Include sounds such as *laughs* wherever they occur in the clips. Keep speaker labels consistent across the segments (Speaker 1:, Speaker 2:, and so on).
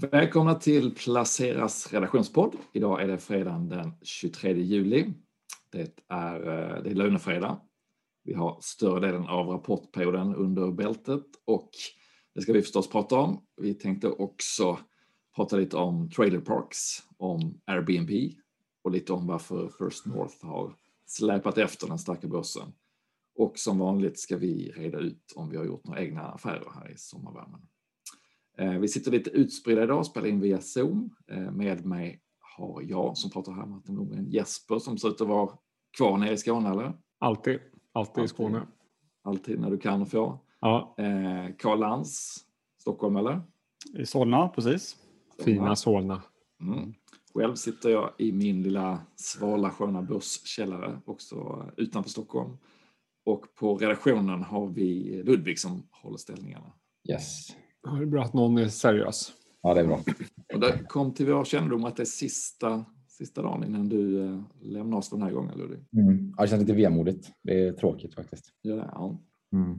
Speaker 1: Välkomna till Placeras redaktionspodd. Idag är det fredagen den 23 juli. Det är, eh, det är lönefredag. Vi har större delen av rapportperioden under bältet och det ska vi förstås prata om. Vi tänkte också prata lite om trailer parks, om Airbnb och lite om varför First North har släpat efter den starka börsen. Och som vanligt ska vi reda ut om vi har gjort några egna affärer här i sommarvärmen. Eh, vi sitter lite utspridda idag och spelar in via Zoom. Eh, med mig har jag som pratar här, Martin Blomgren, Jesper som ser ut att vara kvar nere i Skåne eller?
Speaker 2: Alltid, alltid, i Skåne.
Speaker 1: Alltid när du kan och får.
Speaker 2: Ja.
Speaker 1: Eh, Karl Lantz, Stockholm eller?
Speaker 3: I Solna, precis.
Speaker 2: Fina Solna.
Speaker 1: Mm. Själv sitter jag i min lilla svala sköna börskällare också utanför Stockholm. Och på redaktionen har vi Ludvig som håller ställningarna.
Speaker 4: Yes.
Speaker 2: Ja, det är bra att någon är seriös.
Speaker 4: Ja, det är bra.
Speaker 1: Och det kom till vår kännedom att det är sista, sista dagen innan du eh, lämnar oss den här gången Ludvig.
Speaker 4: Mm. Ja, det känns lite vemodigt. Det är tråkigt faktiskt.
Speaker 1: Ja, det, ja.
Speaker 4: Mm.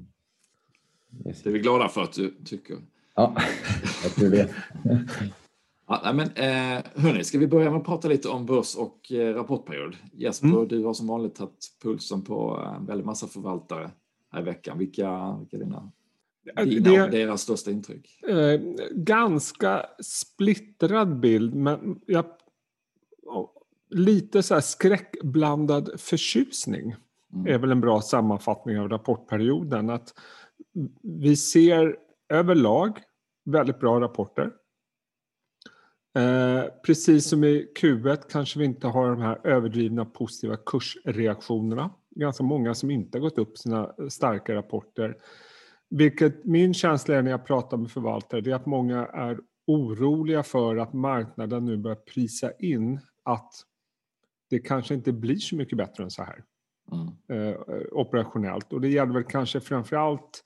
Speaker 4: Yes.
Speaker 1: det är vi glada för att du tycker.
Speaker 4: Ja, jag tror det. *laughs*
Speaker 1: Ja, nej, men, eh, hörni, ska vi börja med att prata lite om börs och eh, rapportperiod? Jesper,
Speaker 2: Mm.
Speaker 1: du har som vanligt tagit pulsen på eh, en väldigt massa förvaltare här i veckan. Vilka, vilka är dina, dina
Speaker 2: Det
Speaker 1: och deras största intryck?
Speaker 2: eh, ganska splittrad bild, men jag, ja, lite så skräckblandad förtjusning
Speaker 1: Mm.
Speaker 2: är väl en bra sammanfattning av rapportperioden. Att vi ser överlag väldigt bra rapporter. Eh, precis som i Q1 kanske vi inte har de här överdrivna positiva kursreaktionerna. Ganska många som inte har gått upp sina starka rapporter. Vilket min känsla är när jag pratar med förvaltare, det är att många är oroliga för att marknaden nu börjar prisa in att det kanske inte blir så mycket bättre än så här
Speaker 1: Mm.
Speaker 2: eh, operationellt. Och det gäller väl kanske framförallt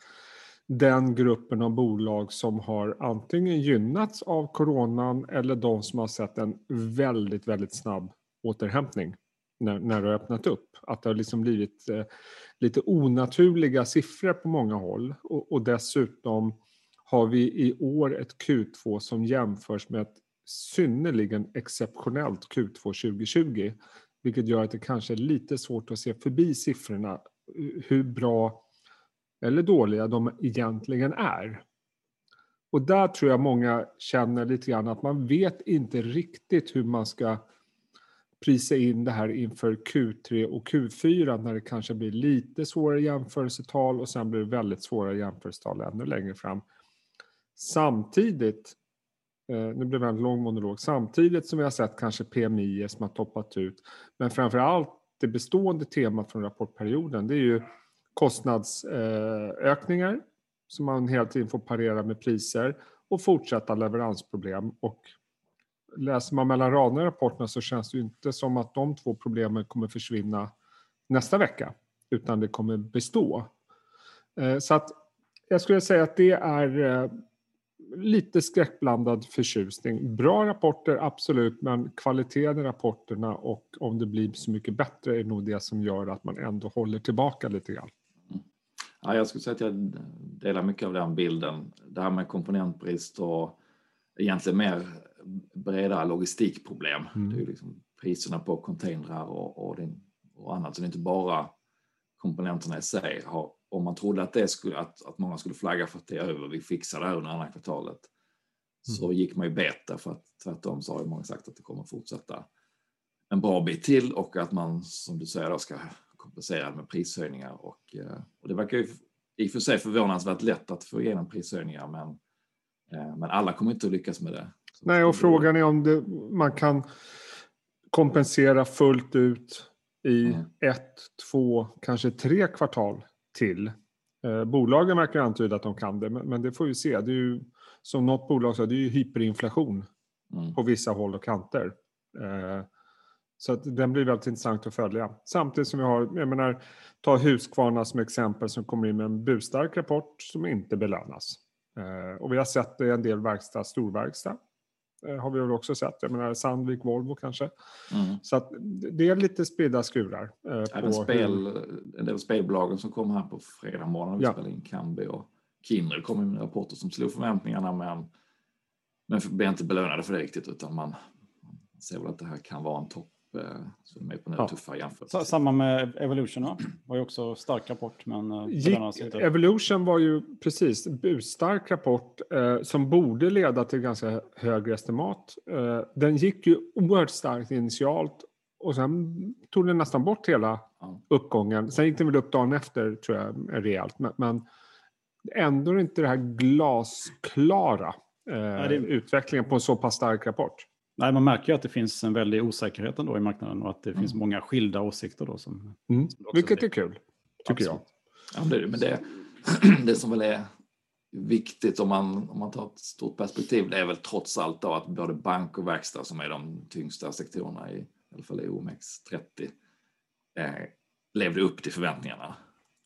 Speaker 2: den gruppen av bolag som har antingen gynnats av coronan eller de som har sett en väldigt, väldigt snabb återhämtning när, när det har öppnat upp. Att det har liksom blivit eh, lite onaturliga siffror på många håll och, och dessutom har vi i år ett Q2 som jämförs med ett synnerligen exceptionellt Q2 2020 vilket gör att det kanske är lite svårt att se förbi siffrorna hur bra eller dåliga de egentligen är. Och där tror jag många känner lite grann att man vet inte riktigt hur man ska prisa in det här inför Q3 och Q4 när det kanske blir lite svårare jämförelsetal och sen blir det väldigt svåra jämförelsetal ännu längre fram. Samtidigt, eh, nu blev det en lång monolog, samtidigt som vi har sett kanske PMI som har toppat ut, men framför allt det bestående temat från rapportperioden, det är ju kostnadsökningar eh, som man hela tiden får parera med priser och fortsatta leveransproblem. Och läser man mellan raderna i rapporterna så känns det ju inte som att de två problemen kommer försvinna nästa vecka, utan det kommer bestå. Eh, så att jag skulle säga att det är eh, lite skräckblandad förtjusning. Bra rapporter, absolut, men kvaliteten i rapporterna och om det blir så mycket bättre är nog det som gör att man ändå håller tillbaka lite grann.
Speaker 1: Ja, jag skulle säga att jag delar mycket av den bilden. Det här med komponentbrist och egentligen mer breda logistikproblem.
Speaker 2: Mm.
Speaker 1: Det är liksom priserna på containrar och, och, det, och annat. Så det är inte bara komponenterna i sig. Har, om man trodde att, det skulle, att, att många skulle flagga för att det är över, vi fixar det här under andra kvartalet. Så gick man ju bet därför att tvärtom så har ju många sagt att det kommer fortsätta en bra bit till och att man som du säger då ska kompensera med prishöjningar och, eh, och det verkar ju i och för sig förvånansvärt lätt att få igenom prishöjningar men, eh, men alla kommer inte att lyckas med det.
Speaker 2: Nej, och frågan är om det, man kan kompensera fullt ut i
Speaker 1: Mm.
Speaker 2: ett, två, kanske tre kvartal till. Eh, bolagen verkar antyda att de kan det, men, men det får vi se. Det är ju, som något bolag sa, det är ju hyperinflation
Speaker 1: Mm.
Speaker 2: på vissa håll och kanter. Eh, så att den blir väldigt intressant att följa. Samtidigt som vi har, jag menar, ta Husqvarna som exempel som kommer in med en bustark rapport som inte belönas. Eh, och vi har sett det i en del verkstad, storverkstad. Eh, har vi väl också sett. Jag menar Sandvik, Volvo kanske.
Speaker 1: Mm.
Speaker 2: Så att det är lite spridda skurar. Eh,
Speaker 1: Även spel,
Speaker 2: hur-
Speaker 1: en del spelbolagen som kom här på fredag morgon, vi
Speaker 2: Ja.
Speaker 1: spelade in Kambi och Kindred kom med rapporter som slog förväntningarna men men blir inte belönade för det riktigt utan man ser väl att det här kan vara en topp så de är på nu
Speaker 2: Ja.
Speaker 1: tuffa jämförelser.
Speaker 3: Samma med Evolution va? var ju också stark rapport men eh,
Speaker 2: Gick. Evolution var ju precis busstark rapport eh, som borde leda till ganska högre estimat. Eh, den gick ju oerhört starkt initialt och sen tog den nästan bort hela
Speaker 1: Ja.
Speaker 2: uppgången. Sen gick den väl upp dagen efter tror jag rejält. Men, men ändå inte det här glasklara eh,
Speaker 3: det-
Speaker 2: utvecklingen på en så pass stark rapport.
Speaker 3: Nej, man märker ju att det finns en väldig osäkerhet ändå i marknaden och att det finns
Speaker 1: Mm.
Speaker 3: många skilda åsikter då. Som,
Speaker 2: Mm.
Speaker 3: som
Speaker 2: Vilket är kul, tycker jag.
Speaker 3: Absolut.
Speaker 1: Ja, men det, men det, *clears throat* det som väl är viktigt om man, om man tar ett stort perspektiv, det är väl trots allt då att både bank och verkstad som är de tyngsta sektorerna i, i alla fall i OMX30 eh, levde upp till förväntningarna.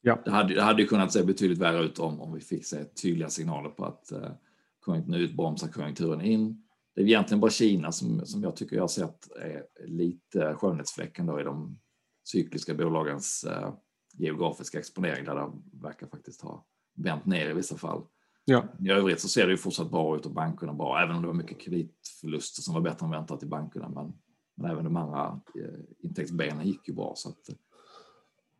Speaker 2: Ja.
Speaker 1: Det hade, det hade ju kunnat se betydligt värre ut om, om vi fick se tydliga signaler på att eh, nu bromsar konjunkturen in. Det är egentligen bara Kina som, som jag tycker jag har sett är lite skönhetsfläcken i de cykliska bolagens eh, geografiska exponering där det verkar faktiskt ha vänt ner i vissa fall.
Speaker 2: Ja.
Speaker 1: I övrigt så ser det ju fortsatt bra ut och bankerna bra, även om det var mycket kreditförluster som var bättre än väntat i bankerna. Men, men även de andra eh, intäktsbenen gick ju bra. Så att, eh,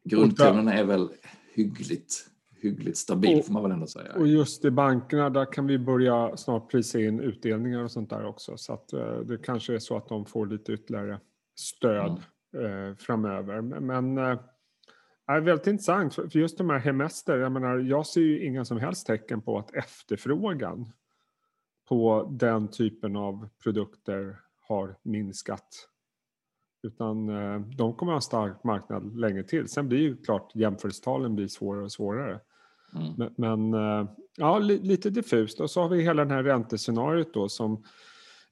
Speaker 1: grundtonen är väl hyggligt, hyggligt stabil
Speaker 2: Och-
Speaker 1: får man väl ändå säga.
Speaker 2: Och just i bankerna, där kan vi börja snart prisa in utdelningar och sånt där också. Så att eh, det kanske är så att de får lite ytterligare stöd eh, framöver. Men, eh, är väldigt intressant, för just de här hemester, jag menar, jag ser ju inga som helst tecken på att efterfrågan på den typen av produkter har minskat. Utan de kommer att ha en stark marknad länge till. Sen blir ju klart jämförelsetalen blir svårare och svårare.
Speaker 1: Mm.
Speaker 2: Men, eh, ja, li, lite diffust. Och så har vi hela det här räntescenariot då som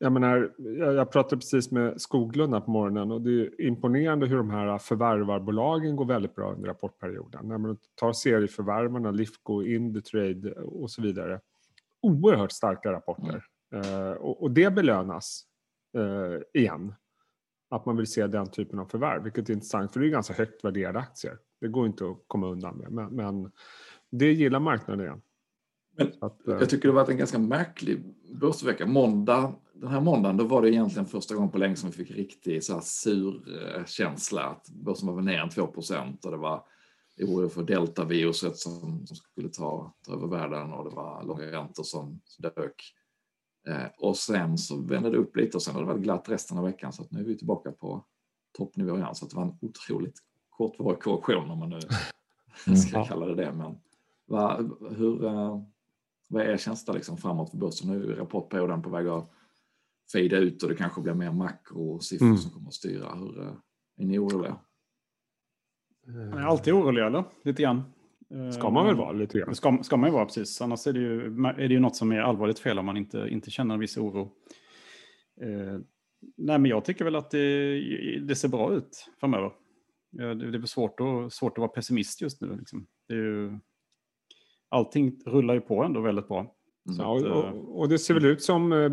Speaker 2: jag menar, jag, pratade precis med Skoglund här på morgonen och det är imponerande hur de här förvärvarbolagen går väldigt bra under rapportperioden. När man tar serieförvärvarna, Lifco, Indutrade och så vidare. Oerhört starka rapporter. Eh, och, det belönas eh, igen. Att man vill se den typen av förvärv, vilket är intressant för det är ganska högt värderade aktier. Det går inte att komma undan med. Men det gillar marknaden igen.
Speaker 1: Men
Speaker 2: att, eh,
Speaker 1: Jag tycker det har varit en ganska märklig börsvecka. Måndag, den här måndagen då var det egentligen första gången på länge som vi fick riktig så här sur eh, känsla att börsen var ner en 2 procent och det var oro för deltaviruset som, som skulle ta, ta över världen och det var långa räntor som dök. Eh, och sen så vände det upp lite och sen har det varit glatt resten av veckan så att nu är vi tillbaka på toppnivå igen. Så att det var en otroligt kortvarig korrektion om man nu ska
Speaker 2: Ja.
Speaker 1: kalla det det. Men vad, hur, eh, vad är er känsla liksom framåt för börsen? Nu är rapportperioden på väg att fejda ut och det kanske blir mer makrosiffror
Speaker 2: Mm.
Speaker 1: som kommer att styra. Hur, eh, är ni oroliga?
Speaker 3: Man är alltid orolig eller? Lite grann.
Speaker 2: ska man väl vara lite grann.
Speaker 3: Ska, ska man ju vara precis. Annars är det, ju, är det ju något som är allvarligt fel om man inte, inte känner en viss oro. Eh, nej, men jag tycker väl att det, det ser bra ut framöver. Det är svårt att, svårt att vara pessimist just nu. Liksom. Det är ju, allting rullar ju på ändå väldigt bra.
Speaker 1: Mm.
Speaker 3: Så
Speaker 2: Ja,
Speaker 3: att, eh,
Speaker 2: och, och det ser väl ut som eh,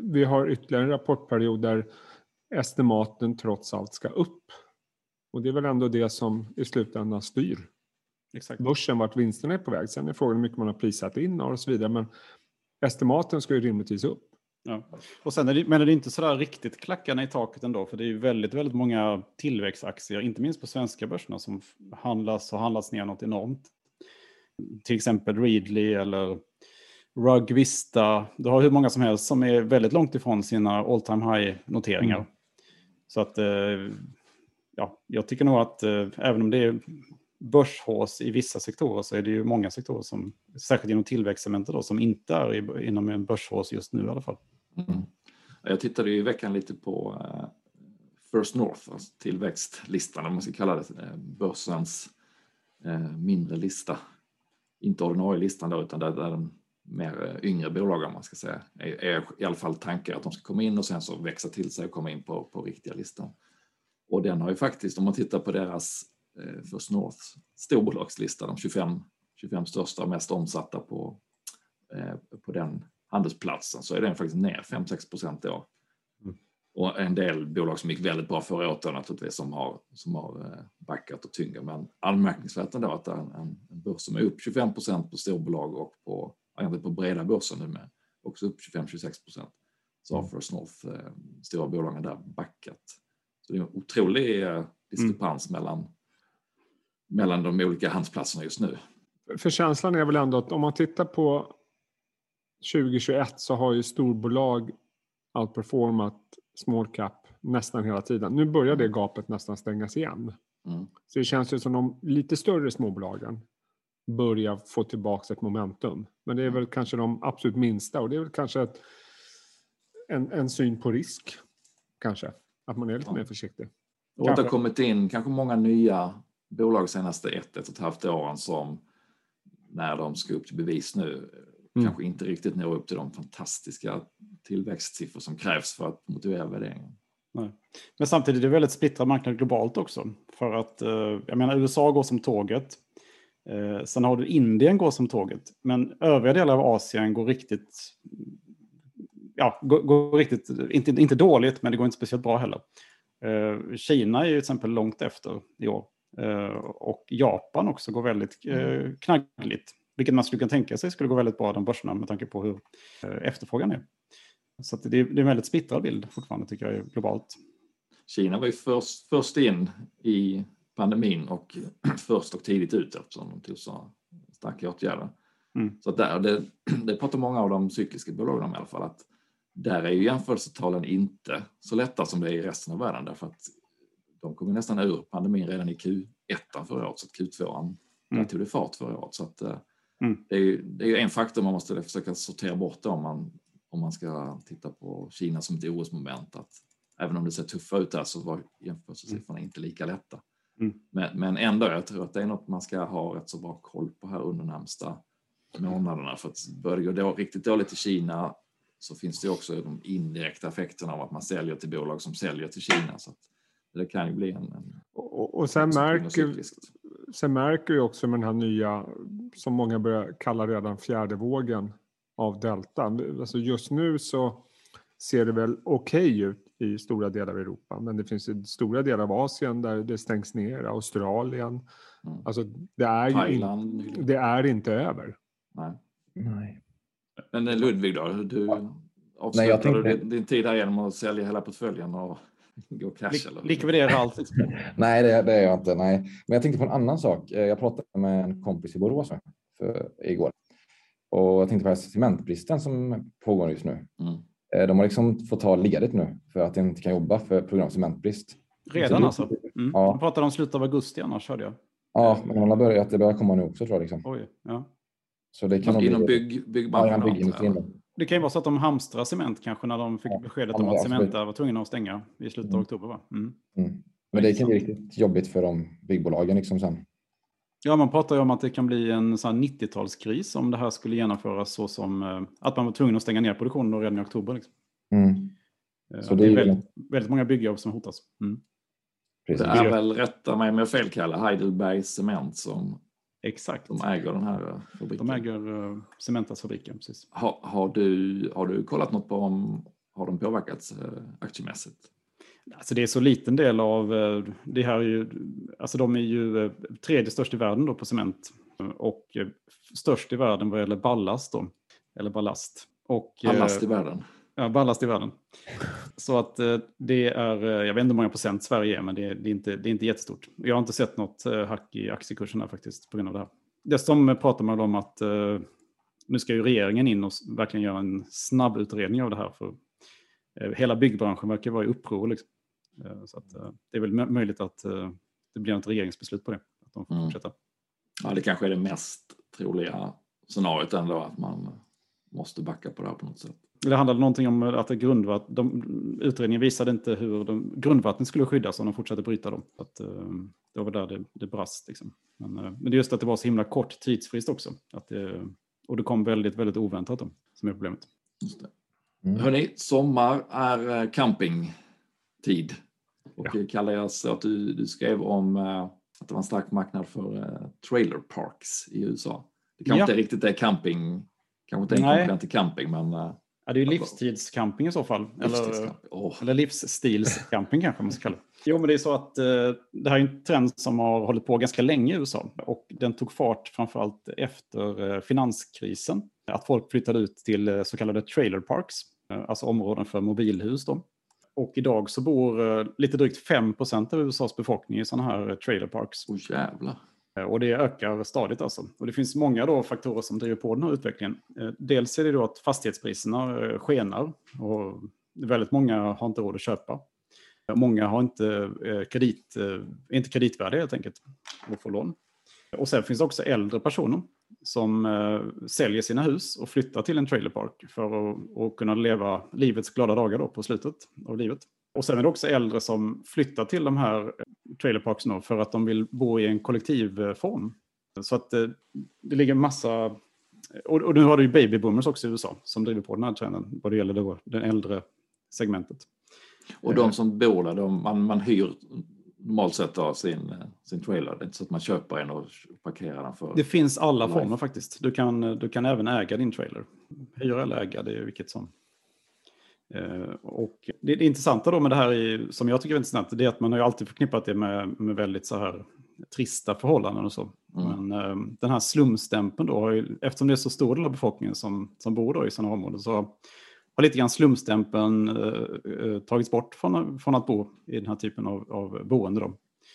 Speaker 2: vi har ytterligare en rapportperiod där estimaten trots allt ska upp. Och det är väl ändå det som i slutändan styr
Speaker 3: Exakt.
Speaker 2: börsen, vart vinsterna är på väg. Sen är frågan hur mycket man har prissatt in och så vidare. Men estimaten ska ju rimligtvis upp.
Speaker 3: Ja. Och sen är det, men är det inte sådär riktigt klackarna i taket ändå, för det är ju väldigt, väldigt många tillväxtaktier, inte minst på svenska börserna, som handlas och handlas ner något enormt. Till exempel Readly eller Rugvista. Du har hur många som helst som är väldigt långt ifrån sina all time high-noteringar.
Speaker 2: Mm.
Speaker 3: Så att, eh, ja, jag tycker nog att eh, även om det är börshås i vissa sektorer så är det ju många sektorer som, särskilt inom tillväxtsegmentet då, som inte är inom en börshås just nu i alla fall.
Speaker 1: Mm. Jag tittade ju i veckan lite på eh, First North, alltså tillväxtlistan, om man ska kalla det, börsens mindre lista. Inte ordinarie listan då, utan där, där de mer eh, yngre bolagen, om man ska säga, är, är i alla fall tankar att de ska komma in och sen så växa till sig och komma in på, på riktiga listan. Och den har ju faktiskt, om man tittar på deras eh, First North storbolagslista, de 25, 25 största och mest omsatta på, eh, på den handelsplatsen så är den faktiskt ner 5-6 procent i år.
Speaker 2: Mm.
Speaker 1: Och en del bolag som gick väldigt bra förra året naturligtvis som har, som har eh, backat och tyngre. Men anmärkningsvärt ändå att det är en, en, börs som är upp 25 procent på storbolag och på, egentligen på breda börsen nu med, också upp 25-26 procent. Så har First North, eh, stora bolagen där, backat. Så det är en otrolig eh, diskrepans mellan, mellan de olika handelsplatserna just nu.
Speaker 2: För känslan är väl ändå att om man tittar på 2021 så har ju storbolag outperformat small cap nästan hela tiden. Nu börjar det gapet nästan stängas igen.
Speaker 1: Mm.
Speaker 2: Så det känns ju som de lite större småbolagen börjar få tillbaka ett momentum. Men det är väl kanske de absolut minsta och det är väl kanske ett, en, en syn på risk. Kanske. Att man är lite
Speaker 1: Ja.
Speaker 2: mer försiktig.
Speaker 1: Och det har kommit in kanske många nya bolag senaste ett, ett och ett halvt åren som när de ska upp till bevis nu
Speaker 2: Mm.
Speaker 1: kanske inte riktigt når upp till de fantastiska tillväxtsiffror som krävs för att motivera värderingen.
Speaker 3: Men samtidigt är det väldigt splittrad marknad globalt också. För att, eh, jag menar, USA går som tåget. Eh, sen har du Indien går som tåget. Men övriga delar av Asien går riktigt, ja, går, går riktigt, inte, inte dåligt, men det går inte speciellt bra heller. Eh, Kina är ju till exempel långt efter i år. Och Japan också går väldigt eh, knaggligt. Vilket man skulle kunna tänka sig skulle gå väldigt bra de börserna med tanke på hur eh, efterfrågan är. Så det, är- det är en väldigt splittrad bild fortfarande tycker jag globalt.
Speaker 1: Kina var ju först, först in i pandemin och *clears throat* först och tidigt ut eftersom de tog så starka åtgärder.
Speaker 3: Mm.
Speaker 1: Så där, det, *clears throat* det pratar många av de cykliska bolagen om i alla fall, att där är ju jämförelsetalen inte så lätta som det är i resten av världen därför att de kom ju nästan ur pandemin redan i Q1 förra året, så att Q2 där
Speaker 3: Mm.
Speaker 1: tog det fart förra året. Så att, eh,
Speaker 3: Mm.
Speaker 1: det, är ju, det är en faktor man måste försöka sortera bort om man, om man ska titta på Kina som ett orosmoment. Att även om det ser tuffa ut där så var jämförelsesiffrorna inte lika lätta.
Speaker 3: Mm.
Speaker 1: Men, men ändå, jag tror att det är något man ska ha rätt så bra koll på här under närmsta månaderna. För att börjar det gå då, riktigt dåligt i Kina så finns det också de indirekta effekterna av att man säljer till bolag som säljer till Kina. Så det kan ju bli en... en
Speaker 2: Och, och- sen märker. Sen märker vi också med den här nya, som många börjar kalla redan fjärde vågen av delta. Alltså just nu så ser det väl okej ut i stora delar av Europa, men det finns stora delar av Asien där det stängs ner, Australien.
Speaker 1: Mm.
Speaker 2: Alltså det är, ju in,
Speaker 1: Thailand nyligen.
Speaker 2: det är inte över.
Speaker 1: Nej.
Speaker 4: Nej.
Speaker 1: Men eh, Ludvig då, du
Speaker 4: Nej, jag
Speaker 1: du
Speaker 4: tänkte-
Speaker 1: din, din tid här genom att sälja hela portföljen och gå cash? Eller?
Speaker 3: Likvidera allt. *laughs*
Speaker 4: Nej, det, det är jag inte. Nej. Men jag tänkte på en annan sak. Eh, Jag pratade med en kompis i Borås för, igår. Och jag tänkte på här cementbristen som pågår just nu.
Speaker 1: Mm.
Speaker 4: Eh, De har liksom fått ta ledigt nu för att de inte kan jobba för, av cementbrist.
Speaker 3: Redan
Speaker 4: Så-
Speaker 3: alltså? Mm.
Speaker 4: Ja.
Speaker 3: De pratade om slutet av augusti annars hörde jag.
Speaker 4: Ja, men de har börjat, det börjar komma nu också tror jag. Liksom.
Speaker 3: Oj, ja.
Speaker 4: Så det kan
Speaker 1: Inom
Speaker 4: bli...
Speaker 1: bygg,
Speaker 4: Ja,
Speaker 1: byggbranschen?
Speaker 4: inom
Speaker 1: då,
Speaker 3: Det kan ju vara så att de hamstrar cement kanske när de fick
Speaker 4: Ja.
Speaker 3: beskedet om att. Cementa var tvungna att stänga i slutet av
Speaker 4: Mm.
Speaker 3: oktober. Va? Mm.
Speaker 4: Mm. Men det kan bli riktigt jobbigt för de byggbolagen liksom sen.
Speaker 3: Ja, man pratar ju om att det kan bli en sån här 90-talskris om det här skulle genomföras så som eh, att man var tvungen att stänga ner produktionen redan i oktober. Liksom.
Speaker 4: Mm.
Speaker 3: Eh,
Speaker 4: Så
Speaker 3: det,
Speaker 4: det
Speaker 3: är väldigt, väldigt många byggjobb som hotas. Mm.
Speaker 1: Det är väl, rätta mig om jag fel Kalle, Heidelberg Cement som
Speaker 3: Exakt.
Speaker 1: de äger den här eh, fabriken.
Speaker 3: De äger uh, Cementas fabriken, precis.
Speaker 1: Har, har, du, har du kollat något på om har de påverkats eh, aktiemässigt?
Speaker 3: Alltså det är så liten del av, eh, det här är ju, alltså de är ju eh, tredje störst i världen då på cement och eh, störst i världen vad gäller ballast då, eller ballast. Och, eh,
Speaker 1: Allast i världen?
Speaker 3: Ja, ballast i världen. Så att eh, det är, eh, jag vet inte hur många procent Sverige är, men det är, det är, inte, det är inte jättestort. Jag har inte sett något eh, hack i aktiekurserna faktiskt på grund av det här. Dessutom pratar man om att nu ska ju regeringen in och verkligen göra en snabb utredning av det här. För hela byggbranschen verkar vara i uppror. Liksom. Så att, det är väl mö- möjligt att det blir ett regeringsbeslut på det. Att de får
Speaker 1: Mm.
Speaker 3: fortsätta.
Speaker 1: Ja, det kanske är det mest troliga scenariot ändå, att man måste backa på det här på något sätt.
Speaker 3: Det handlade någonting om att grundvatt, de, utredningen visade inte hur de, grundvattnet skulle skyddas om de fortsatte bryta dem. Så Att, eh, det var där det, det brast. Liksom. Men, eh, men det är just att det var så himla kort tidsfrist också. Att det, och det kom väldigt, väldigt oväntat då, som är problemet.
Speaker 1: Just det.
Speaker 4: Mm.
Speaker 1: Hörni, sommar är eh, campingtid. Och
Speaker 2: Ja.
Speaker 1: Kalle, jag såg att du, du skrev om att det var en stark marknad för trailer parks i USA. Det kanske
Speaker 3: Ja.
Speaker 1: inte riktigt är camping, kanske inte är en konkurrent till camping, men
Speaker 3: Ja, det är ju livstidscamping i så fall. Eller.
Speaker 1: Åh,
Speaker 3: eller livsstilscamping kanske man ska kalla det. *laughs* Jo, men det är så att eh, det här är en trend som har hållit på ganska länge i USA. Och den tog fart framförallt efter eh, finanskrisen. att folk flyttade ut till eh, så kallade trailer parks, eh, alltså områden för mobilhus. Då. Och idag så bor eh, lite drygt 5% av USAs befolkning i sådana här trailer parks.
Speaker 1: Åh jävlar.
Speaker 3: Eh, och det ökar stadigt alltså. Och det finns många då faktorer som driver på den här utvecklingen. Eh, dels är det då att fastighetspriserna eh, skenar och väldigt många har inte råd att köpa. Många har inte, kredit, inte kreditvärdiga helt enkelt och får lån. Och sen finns det också äldre personer som säljer sina hus och flyttar till en trailerpark för att, att kunna leva livets glada dagar då på slutet av livet. Och sen är det också äldre som flyttar till de här trailerparksen för att de vill bo i en kollektivform. Så att det, eh, det ligger massa... Och, och nu har du ju babyboomers också i USA som driver på den här trenden vad det gäller då, det äldre segmentet.
Speaker 1: Och de som bor där, de, man, man hyr normalt sett har sin, sin trailer. Det är inte så att man köper en och parkerar den för...
Speaker 3: Det finns alla life. former faktiskt. Du kan, du kan även äga din trailer. Hyra eller äga, det är vilket som. Eh, och det, det intressanta då med det här, som jag tycker är intressant, det är att man har ju alltid förknippat det med, med väldigt så här trista förhållanden och så. Mm. Men eh, den här slumstämpeln då, har ju, eftersom det är så stor del av befolkningen som, som bor då i sådana områden, så har lite grann slumstämpeln eh, eh, tagits bort från, från att bo i den här typen av, av boende. Då.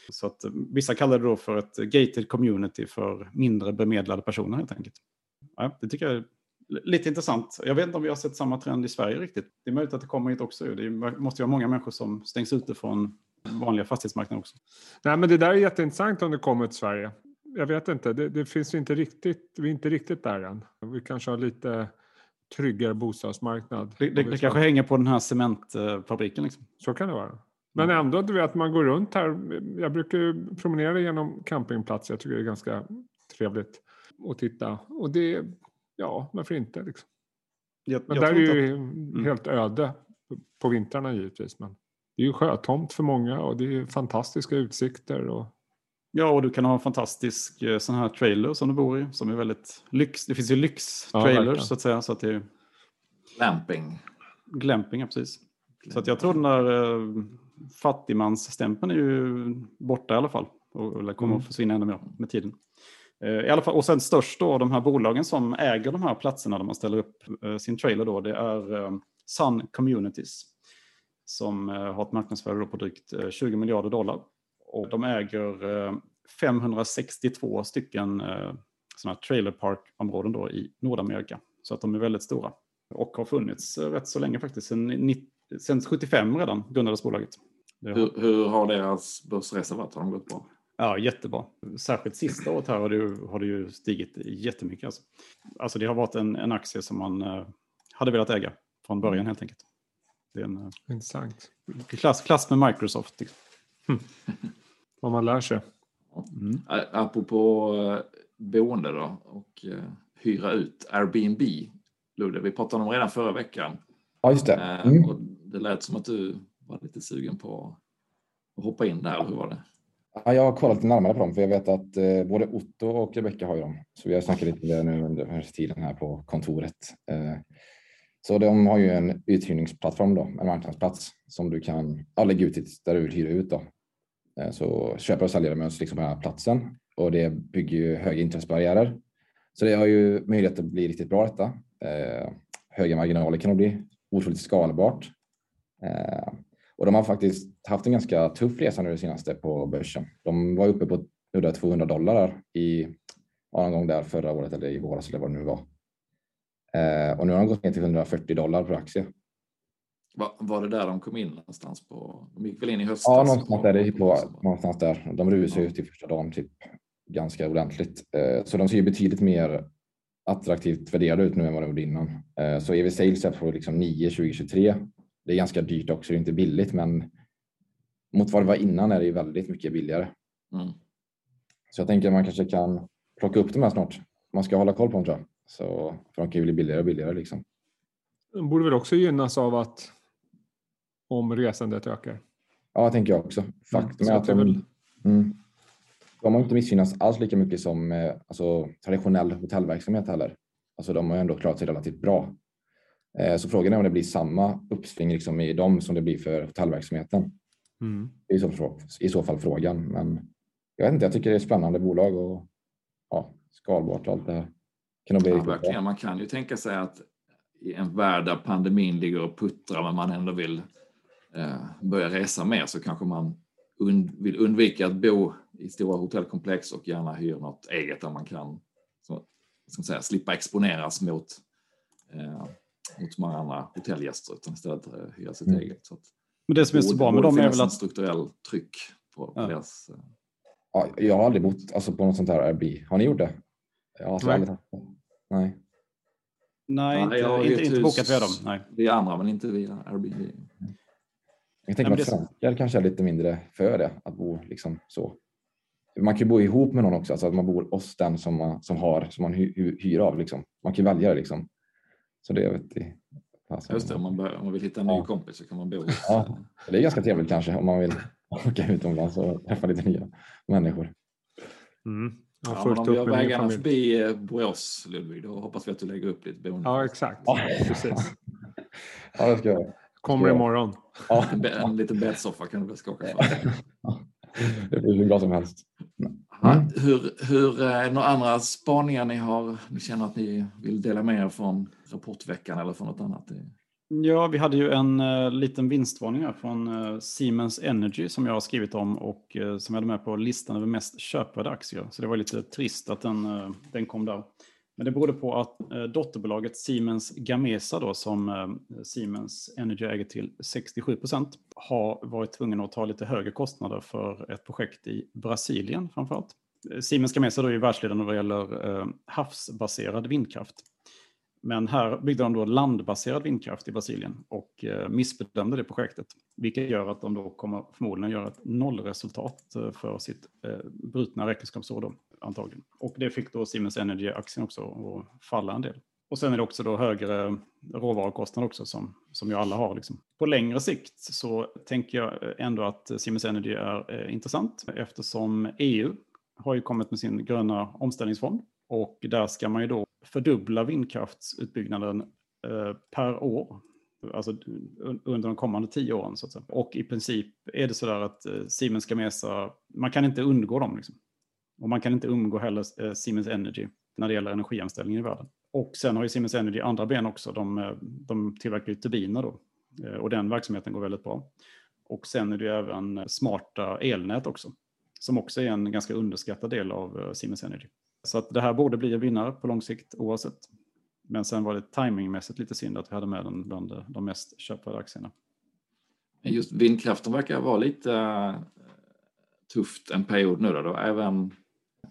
Speaker 3: Så att, eh, vissa kallar det då för ett gated community för mindre bemedlade personer helt enkelt. Ja, det tycker jag är lite intressant. Jag vet inte om vi har sett samma trend i Sverige riktigt. Det är möjligt att det kommer hit också. Det måste ju vara många människor som stängs ute från vanliga fastighetsmarknaden också.
Speaker 2: Nej, men det där är jätteintressant om det kommer till Sverige. Jag vet inte, det, det finns inte riktigt, vi är inte riktigt där än. Vi kanske har lite tryggare bostadsmarknad.
Speaker 3: Det, det, det kanske hänger på den här cementfabriken. Liksom.
Speaker 2: Så kan det vara. Men ändå, du vet, man går runt här. Jag brukar promenera genom campingplatser. Jag tycker det är ganska trevligt att titta. Och det, ja, varför inte? Liksom. Jag, men jag där är ju att... mm. helt öde på vintrarna givetvis. Men det är ju sjötomt för många och det är fantastiska utsikter. Och
Speaker 3: Ja, och du kan ha en fantastisk eh, sån här trailer som du bor i, som är väldigt lyx. Det finns ju lyx-trailers ja, så att säga. Så att det är...
Speaker 1: Glamping.
Speaker 3: Glamping, ja precis. Glamping. Så att jag tror den där uh, fattigmansstämpeln är ju borta i alla fall. Och, eller kommer mm. att försvinna ännu mer med tiden. Eh, I alla fall, och sen störst då, de här bolagen som äger de här platserna där man ställer upp eh, sin trailer då, det är eh, Sun Communities. Som har ett marknadsvärde på drygt 20 miljarder dollar och de äger 562 stycken sådana trailer park-områden då i Nordamerika. Så att de är väldigt stora. Och har funnits rätt så länge faktiskt. Sen, 75 redan grundades bolaget.
Speaker 1: Hur, hur, har deras börsresa varit? Har de gått bra?
Speaker 3: Ja, jättebra. Särskilt sista året här har det ju, har det ju stigit jättemycket. Alltså. alltså det har varit en, en aktie som man eh, hade velat äga från början helt enkelt.
Speaker 2: Det är en Intressant.
Speaker 3: Klass, klass med Microsoft. Liksom. Mm. *laughs*
Speaker 2: Vad man lär sig.
Speaker 1: Mm. Apropå eh, boende då och uh, hyra ut Airbnb. Ludde, vi pratade om redan förra veckan.
Speaker 4: Ja, just det.
Speaker 1: Eh, mm. och det lät som att du var lite sugen på att hoppa in där. Hur var det?
Speaker 4: Ja, jag har kollat lite närmare på dem för jag vet att eh, både Otto och Rebecka har ju dem. Så vi har snackat lite nu under tiden här på kontoret. Eh, så de har ju en uthyrningsplattform då, en marknadsplats som du kan ja, lägga ut där du vill hyra ut då. Eh, så köpare och säljare möts liksom på den här platsen och det bygger ju höga intressebarriärer. Så det har ju möjlighet att bli riktigt bra detta. Eh, höga marginaler kan det bli, otroligt skalbart. Eh, Eh, och de har faktiskt haft en ganska tuff resa nu det senaste på börsen. De var uppe på udda 200 dollar i någon gång där förra året eller i våras eller vad det nu var. Och nu har de gått ner till 140 dollar per aktie.
Speaker 1: Var, var det där de kom in någonstans? På, de gick väl in i höstas?
Speaker 4: Ja, någonstans där. Det på, någonstans där. De rusade ja. ut till första dagen typ, ganska ordentligt. Eh, så de ser ju betydligt mer attraktivt värderade ut nu än vad de gjorde innan. Eh, så EV Sales är på liksom 9 2023. Det är ganska dyrt också, det är inte billigt, men mot vad det var innan är det ju väldigt mycket billigare. Mm. Så jag tänker att man kanske kan plocka upp de här snart. Man ska hålla koll på dem tror jag. Så, för de kan ju bli billigare och billigare. Liksom.
Speaker 2: De borde väl också gynnas av att om resandet ökar.
Speaker 4: Ja, det tänker jag också. Faktum mm, är att de, mm, de har inte missgynnats alls lika mycket som eh, alltså, traditionell hotellverksamhet heller. Alltså, de har ändå klarat sig relativt bra. Eh, så frågan är om det blir samma uppsving liksom, i dem som det blir för hotellverksamheten. Mm. I, så, I så fall frågan. Men jag vet inte, jag tycker det är spännande bolag och ja, skalbart och allt det här. Kan bli
Speaker 1: Ja, verkligen. Man kan ju tänka sig att i en värld där pandemin ligger och puttrar men man ändå vill eh, börja resa mer så kanske man und vill undvika att bo i stora hotellkomplex och gärna hyra något eget där man kan så, ska man säga, slippa exponeras mot, eh, mot många andra hotellgäster utan istället eh, hyra sitt
Speaker 4: Mm.
Speaker 1: eget. Så att
Speaker 3: Men det som är så bra med dem är väl att
Speaker 1: strukturell tryck på,
Speaker 3: Ja.
Speaker 1: deras... Eh,
Speaker 4: Ja, jag har aldrig bott alltså, på något sånt här Airbnb. Har ni gjort det? Jag har
Speaker 2: Nej.
Speaker 4: aldrig det. Nej.
Speaker 3: nej,
Speaker 1: Ja,
Speaker 3: inte,
Speaker 1: jag har
Speaker 3: inte, inte bokat via dem. Nej.
Speaker 1: via andra men inte via Airbnb.
Speaker 4: Jag tänker
Speaker 3: men
Speaker 4: att
Speaker 3: det-
Speaker 4: svenskar kanske är lite mindre för det, att bo liksom så. Man kan ju bo ihop med någon också, alltså att man bor hos den som man, som har, som man hy, hy, hyr av. Liksom. Man kan välja det liksom. Så det vet jag. Alltså,
Speaker 1: Just det, om man, bör, om man vill hitta en ny
Speaker 4: Ja.
Speaker 1: kompis så kan man bo hos...
Speaker 4: Ja. Det är ganska trevligt kanske om man vill åka utomlands och träffa lite nya människor.
Speaker 2: Mm.
Speaker 1: Ja, men
Speaker 2: fullt
Speaker 1: om vi har vägarna förbi eh, Borås, Ludvig, då hoppas vi att du lägger upp ditt boende.
Speaker 2: Ja, exakt.
Speaker 4: Ja.
Speaker 2: Precis.
Speaker 4: Ja, det ska jag.
Speaker 2: Kommer
Speaker 4: Ja.
Speaker 2: imorgon.
Speaker 4: Ja,
Speaker 1: En, liten bäddsoffa kan du väl skaka för. *laughs*
Speaker 4: det blir hur bra som helst.
Speaker 1: Ja, hur, hur, eh, är några andra spaningar ni har? Ni känner att ni vill dela med er från rapportveckan eller från något annat?
Speaker 3: Ja, vi hade ju en uh, liten vinstvarning här från eh, Siemens Energy som jag har skrivit om och eh, som jag hade med på listan över mest köpvärda aktier. Så det var lite trist att den, den kom där. Men det berodde på att eh, dotterbolaget Siemens Gamesa då, som eh, Siemens Energy äger till 67 procent har varit tvungen att ta lite högre kostnader för ett projekt i Brasilien framförallt. allt. Siemens Gamesa då är ju världsledande vad gäller havsbaserad vindkraft. Men här byggde de då landbaserad vindkraft i Brasilien och missbedömde det projektet. Vilket gör att de då kommer förmodligen göra ett nollresultat för sitt brutna räkenskapsår då, antagligen. Och det fick då Siemens Energy-aktien också att falla en del. Och sen är det också då högre råvarukostnader också som, som ju alla har. Liksom. På längre sikt så tänker jag ändå att Siemens Energy är eh, intressant eftersom EU har ju kommit med sin gröna omställningsfond och där ska man ju då fördubbla vindkraftsutbyggnaden eh, per år. Alltså under de kommande tio åren. Så att säga. Och i princip är det så där att eh, Siemens Gamesa, man kan inte undgå dem. Liksom. Och man kan inte undgå heller eh, Siemens Energy när det gäller energiomställningen i världen. Och sen har ju Siemens Energy andra ben också. De, eh, de tillverkar ju turbiner då. Eh, och den verksamheten går väldigt bra. Och sen är det ju även smarta elnät också. Som också är en ganska underskattad del av Siemens Energy. Så att det här borde bli en vinnare på lång sikt oavsett. Men sen var det timingmässigt lite synd att vi hade med den bland de mest köpvärda aktierna.
Speaker 1: Men Just vindkraften verkar vara lite tufft en period nu. Då, då. Även,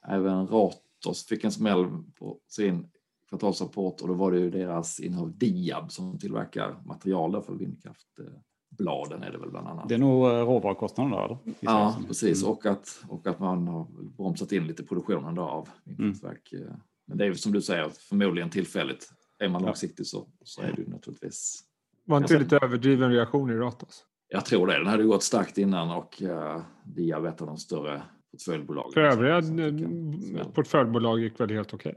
Speaker 1: även Ratos fick en smäll på sin kvartalsrapport och då var det ju deras innehav Diab som tillverkar material för vindkraftbladen är det väl bland annat.
Speaker 3: Det är nog eh, råvarukostnaden där eller?
Speaker 1: Ja, precis.
Speaker 3: Mm.
Speaker 1: Och, att, och att man har bromsat in lite produktionen då av
Speaker 3: Mm.
Speaker 1: vindkraftverk. eh. Men det är ju som du säger, förmodligen tillfälligt. Är man långsiktig så, så är det ju naturligtvis
Speaker 2: Var inte lite överdriven reaktion i Ratos?
Speaker 1: Jag tror det. Den hade gått starkt innan och uh, Diab är ett av de större portföljbolagen.
Speaker 2: För övriga
Speaker 1: en smäll.
Speaker 2: eh, portföljbolag gick väl helt okej?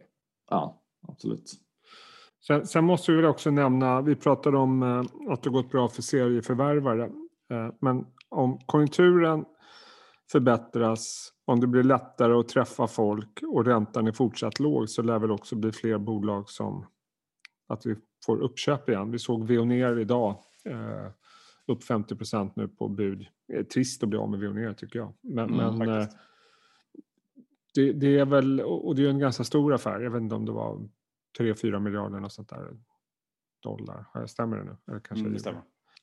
Speaker 1: Ja, absolut.
Speaker 2: Sen, sen måste vi väl också nämna, vi pratade om eh, att det gått bra för serieförvärvare. Eh, men om konjunkturen förbättras, om det blir lättare att träffa folk och räntan är fortsatt låg så lär väl också bli fler bolag som att vi får uppköp igen. Vi såg Veoneer idag eh, upp 50 procent nu på bud. Det är trist att bli av med Veoneer tycker jag. Men,
Speaker 1: Mm,
Speaker 2: men eh, det, det är väl, och det är en ganska stor affär. Jag vet inte om det var 3-4 miljarder och sånt där dollar. Stämmer det nu? Eller kanske
Speaker 3: Mm, det stämmer.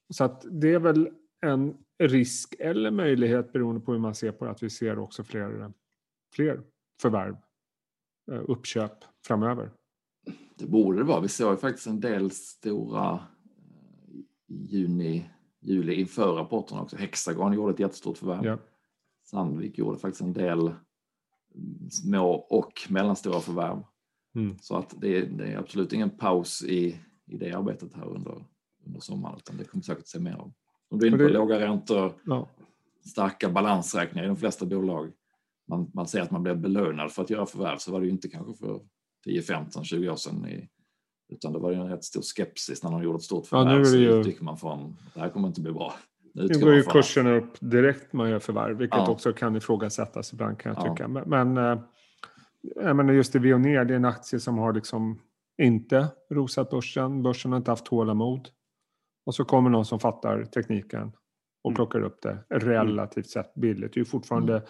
Speaker 2: Så att det är väl en risk eller möjlighet beroende på hur man ser på det, att vi ser också fler, fler förvärv, eh, uppköp framöver.
Speaker 1: Det borde det vara. Vi såg ju faktiskt en del stora eh, juni, juli inför rapporten också. Hexagon gjorde ett jättestort förvärv.
Speaker 2: Ja.
Speaker 1: Sandvik gjorde faktiskt en del mm, små och mellanstora förvärv.
Speaker 2: Mm.
Speaker 1: Så att det, är- det är absolut ingen paus i, i det arbetet här under, under sommaren utan det kommer säkert se mer av. Om du är inne på
Speaker 2: det-
Speaker 1: låga räntor,
Speaker 2: Ja.
Speaker 1: starka balansräkningar i de flesta bolag. Man, man ser att man blir belönad för att göra förvärv så var det ju inte kanske för 10, 15, 20 år sedan. I, utan det var ju en rätt stor skepsis när de gjorde ett stort
Speaker 2: Ja, nu
Speaker 1: förvärv.
Speaker 2: är det
Speaker 1: så
Speaker 2: ju-
Speaker 1: utgick man från det här kommer inte bli bra. Nu
Speaker 2: Nu går ju kursen upp direkt man gör förvärv, vilket
Speaker 1: Ja.
Speaker 2: också kan ifrågasättas ibland kan jag
Speaker 1: Ja.
Speaker 2: tycka. Men, men eh, menar just i Veoneer, det är en aktie som har liksom inte rosat börsen. Börsen har inte haft tålamod. Och så kommer någon som fattar tekniken och
Speaker 3: Mm.
Speaker 2: plockar upp det relativt sett billigt. Det är ju fortfarande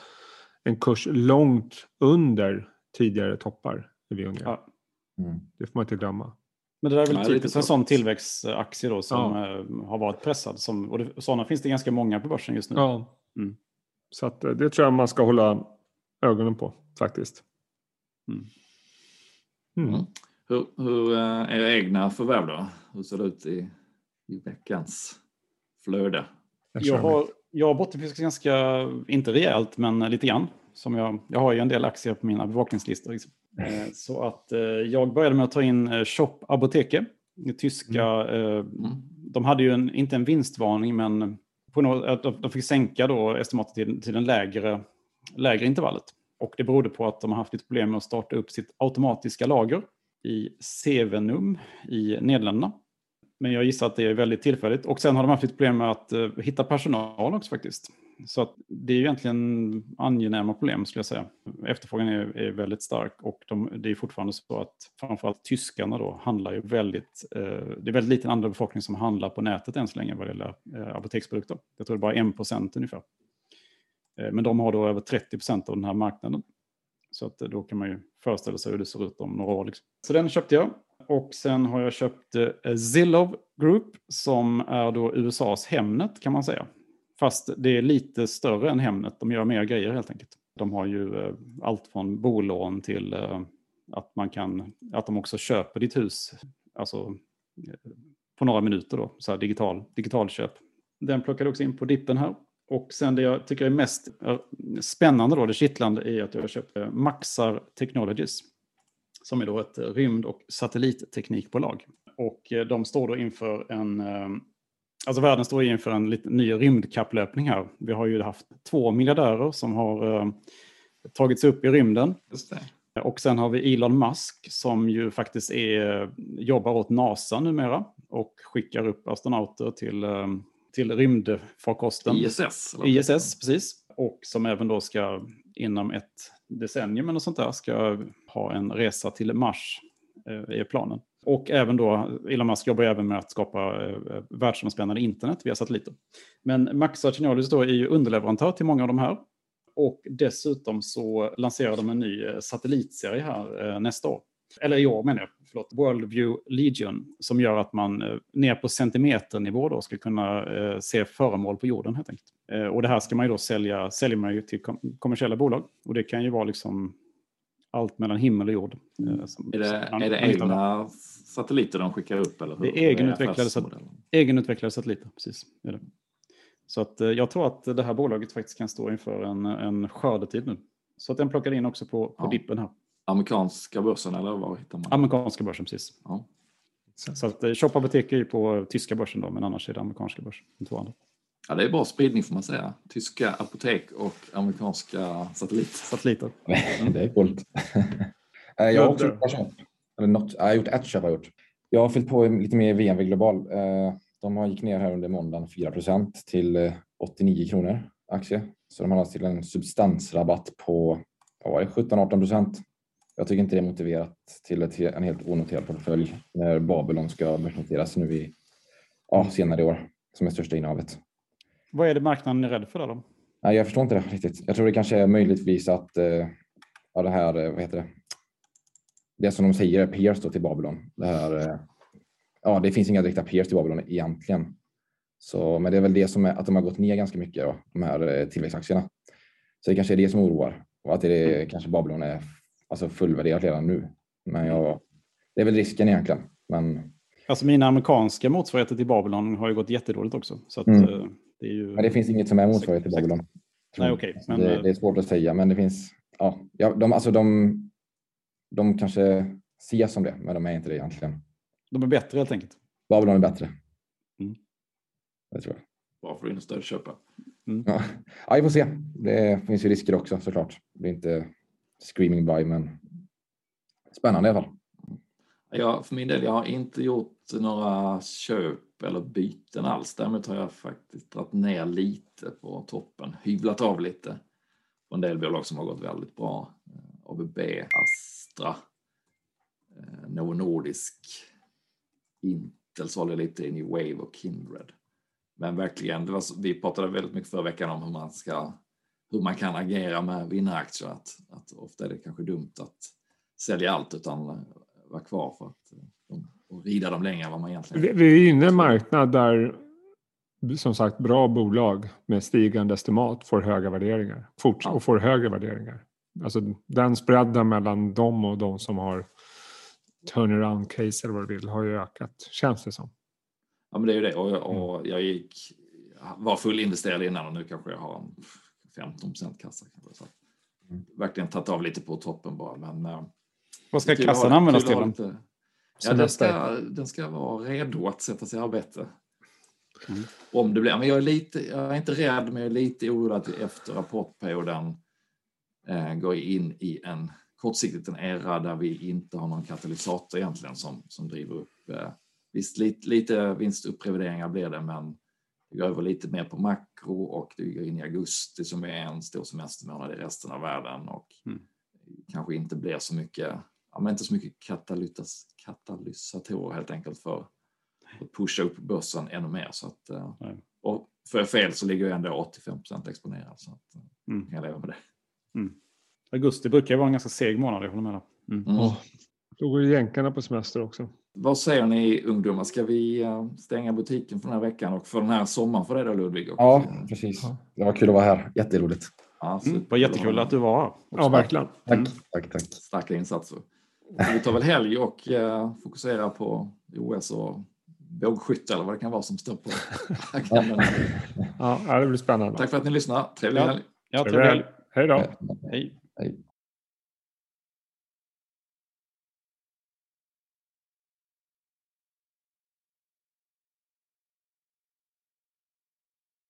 Speaker 2: en kurs långt under tidigare toppar i Veoneer.
Speaker 3: Ja.
Speaker 4: Mm.
Speaker 2: Det får man inte glömma.
Speaker 3: Men det där är väl
Speaker 1: Nej,
Speaker 3: typiskt en sån tillväxtaktie då som eh, har varit pressad. Som, och det, sådana finns det ganska många på börsen just nu.
Speaker 2: Ja.
Speaker 3: Mm.
Speaker 2: Så att, eh, det tror jag man ska hålla ögonen på faktiskt.
Speaker 3: Mm.
Speaker 2: Mm.
Speaker 1: Mm. Hur, hur eh, är era egna förvärv då? Hur ser det ut i, i veckans flöde?
Speaker 2: Jag
Speaker 3: har, jag har bottenfiskat ganska, inte rejält, men lite grann. Som jag, jag har ju en del aktier på mina bevakningslistor. Eh, Så att eh, jag började med att ta in eh, Shop Apoteke. Tyska, eh, de hade ju en, inte en vinstvarning, men på något, de fick sänka då estimatet till, till den lägre, lägre intervallet. Och det berodde på att de har haft lite problem med att starta upp sitt automatiska lager i Sevenum i Nederländerna. Men jag gissar att det är väldigt tillfälligt. Och sen har de haft lite problem med att eh, hitta personal också faktiskt. Så att det är ju egentligen angenäma problem skulle jag säga. Efterfrågan är, är väldigt stark och de, det är fortfarande så att framförallt tyskarna då handlar ju väldigt, eh, det är väldigt liten andel av befolkningen som handlar på nätet än så länge vad det gäller eh, apoteksprodukter. Jag tror det är bara 1 procent ungefär. Eh, men de har då över 30 procent av den här marknaden. Så att då kan man ju föreställa sig hur det ser ut om några år. Liksom. Så den köpte jag. Och sen har jag köpt eh, Zillow Group som är då USAs Hemnet kan man säga. Fast det är lite större än Hemnet. De gör mer grejer helt enkelt. De har ju eh, allt från bolån till eh, att man kan, att de också köper ditt hus. Alltså eh, på några minuter då, så här digital, digitalköp. Den plockade också in på dippen här. Och sen det jag tycker är mest eh, spännande då, det kittlande, är att jag har köpt eh, Maxar Technologies. Som är då ett rymd och satellitteknikbolag. Och eh, de står då inför en, eh, alltså världen står inför en lite ny rymdkapplöpning här. Vi har ju haft två miljardärer som har eh, tagit sig upp i rymden. Och sen har vi Elon Musk som ju faktiskt är, jobbar åt NASA numera och skickar upp astronauter till, till rymdfarkosten.
Speaker 1: ISS?
Speaker 3: ISS, precis. Och som även då ska inom ett decennium eller sånt där ska ha en resa till Mars, eh, är planen. Och även då, Elon Musk jobbar även med att skapa eh, världsomspännande internet via satelliter. Men Max Technologies då är ju underleverantör till många av de här. Och dessutom så lanserar de en ny eh, satellitserie här eh, nästa år. Eller i år menar jag, förlåt. Worldview Legion. Som gör att man eh, ner på centimeternivå då ska kunna eh, se föremål på jorden helt enkelt. Eh, och det här ska man ju då sälja, säljer man ju till kom kommersiella bolag. Och det kan ju vara liksom allt mellan himmel och jord. eh, som-
Speaker 1: Är det,
Speaker 3: man-
Speaker 1: är det egna satelliter de skickar upp? Eller hur?
Speaker 3: Det är egenutvecklade
Speaker 1: affärsmodellen?
Speaker 3: Egenutvecklade satelliter, precis. Är det. Så att, eh, jag tror att det här bolaget faktiskt kan stå inför en, en skördetid nu. Så att den plockade in också på, på
Speaker 1: Ja.
Speaker 3: dippen här.
Speaker 1: Amerikanska börsen eller var hittar man?
Speaker 3: Amerikanska börsen, precis.
Speaker 1: Ja.
Speaker 3: Så att Shop Apotek är ju på tyska börsen då, men annars är det amerikanska börsen. De två andra.
Speaker 1: Ja, det är bra spridning får man säga. Tyska apotek och amerikanska satelliter.
Speaker 3: Satelliter. *laughs*
Speaker 4: Det är coolt. *laughs* Eh, jag har också gjort köp. Eller något, jag har gjort ett köp. Har jag, gjort. jag har fyllt på lite mer VNV Global. Eh, De har gick ner här under måndagen 4% till eh, 89 kronor aktie. Så de har alltså till en substansrabatt på vad var det, 17-18 procent. Jag tycker inte det är motiverat till ett, en helt onoterad portfölj när Babylon ska börsnoteras nu i ja, senare i år som är största innehavet.
Speaker 3: Vad är det marknaden är rädd för då?
Speaker 4: Nej, jag förstår inte det riktigt. Jag tror det kanske är möjligtvis att eh, ja, det här, eh, vad heter det? Det som de säger är peers då till Babylon. Det här, eh, ja, det finns inga direkta peers till Babylon egentligen. Så, men det är väl det som är att de har gått ner ganska mycket då, de här tillväxtaktierna. Så det kanske är det som oroar och att det är, kanske Babylon är alltså fullvärderat redan nu. Men jag, det är väl risken egentligen. Men,
Speaker 3: Alltså mina amerikanska motsvarigheter till Babylon har ju gått jättedåligt också. Så att,
Speaker 4: Mm.
Speaker 3: Det är ju...
Speaker 4: men det finns inget som är motsvarighet till. Babylon.
Speaker 3: Nej, okej, men,
Speaker 4: det,
Speaker 3: eh,
Speaker 4: det är svårt att säga, men det finns. Ja, ja de, alltså de, de kanske ses som det, men de är inte det egentligen.
Speaker 3: De är bättre helt enkelt.
Speaker 4: Babylon är bättre.
Speaker 3: Mm.
Speaker 4: Det tror jag.
Speaker 1: Bra för in och stödköpa.
Speaker 4: Ja. ja, vi får se. Det finns ju risker också såklart. Det är inte screaming by, men spännande i alla fall.
Speaker 1: Ja, för min del, jag har inte gjort några köp eller byten alls. Däremot har jag faktiskt dragit ner lite på toppen, hyvlat av lite på en del bolag som har gått väldigt bra. Eh, ABB, Astra, eh, Novo Nordisk, Intel sålde lite i New Wave och Kindred. Men verkligen, det var, vi pratade väldigt mycket förra veckan om hur man ska hur man kan agera med vinnaraktier. Att, att ofta är det kanske dumt att sälja allt utan eh, vara kvar för att och rida dem längre än vad man egentligen
Speaker 2: Vi, är inne i en marknad där som sagt bra bolag med stigande estimat får höga värderingar fort,
Speaker 1: Ja.
Speaker 2: och får högre värderingar. Alltså den spreaden mellan dem och de som har turnaround case eller vad du vill har ju ökat känns det som.
Speaker 1: Ja, men det är ju det. Och, och jag gick, var fullinvesterad innan och nu kanske jag har en 15 procent kassa. Så att,
Speaker 4: Mm.
Speaker 1: verkligen tagit av lite på toppen bara. Men, eh,
Speaker 3: Vad ska kassan användas till?
Speaker 1: Ja, den ska, den ska vara redo att sätta sig i arbete.
Speaker 3: Mm.
Speaker 1: Om det blir. Men jag är, lite, jag är inte rädd, men jag är lite orolig att vi efter rapportperioden eh, går in i en kortsiktigt en era där vi inte har någon katalysator egentligen som, som driver upp. Eh, visst, lite, lite vinstupprevideringar blir det, men det går över lite mer på makro och det går in i augusti som är en stor semestermånad i resten av världen och
Speaker 3: Mm.
Speaker 1: kanske inte blir så mycket, ja, men inte så mycket katalytas, katalysatorer helt enkelt för att pusha upp börsen ännu mer. Så att, eh,
Speaker 3: Nej.
Speaker 1: och får jag fel så ligger jag ändå 85 procent exponerad så att, eh,
Speaker 3: Mm.
Speaker 1: kan jag leva med det.
Speaker 3: Augusti brukar ju vara en ganska seg månad, jag håller med. Mm.
Speaker 1: Mm.
Speaker 2: Då går ju jänkarna på semester också.
Speaker 1: Vad säger ni ungdomar, ska vi eh, stänga butiken för den här veckan och för den här sommaren för dig då Ludvig? Och,
Speaker 4: Ja, precis.
Speaker 2: Ja.
Speaker 4: Det var kul att vara här. Jätteroligt.
Speaker 1: Ja,
Speaker 3: Mm. Det var jättekul att du var här.
Speaker 2: Ja, verkligen.
Speaker 4: Tack,
Speaker 3: Mm.
Speaker 4: tack, tack.
Speaker 1: Starka insatser. Vi tar väl helg och eh, fokuserar på OS och bågskytte eller vad det kan vara som står på agendan.
Speaker 2: Ja, det blir spännande.
Speaker 1: Tack för att ni lyssnar. Trevlig helg.
Speaker 3: Ja,
Speaker 2: Trevlig
Speaker 3: helg.
Speaker 2: Hej då.
Speaker 3: Hej.
Speaker 4: Hej.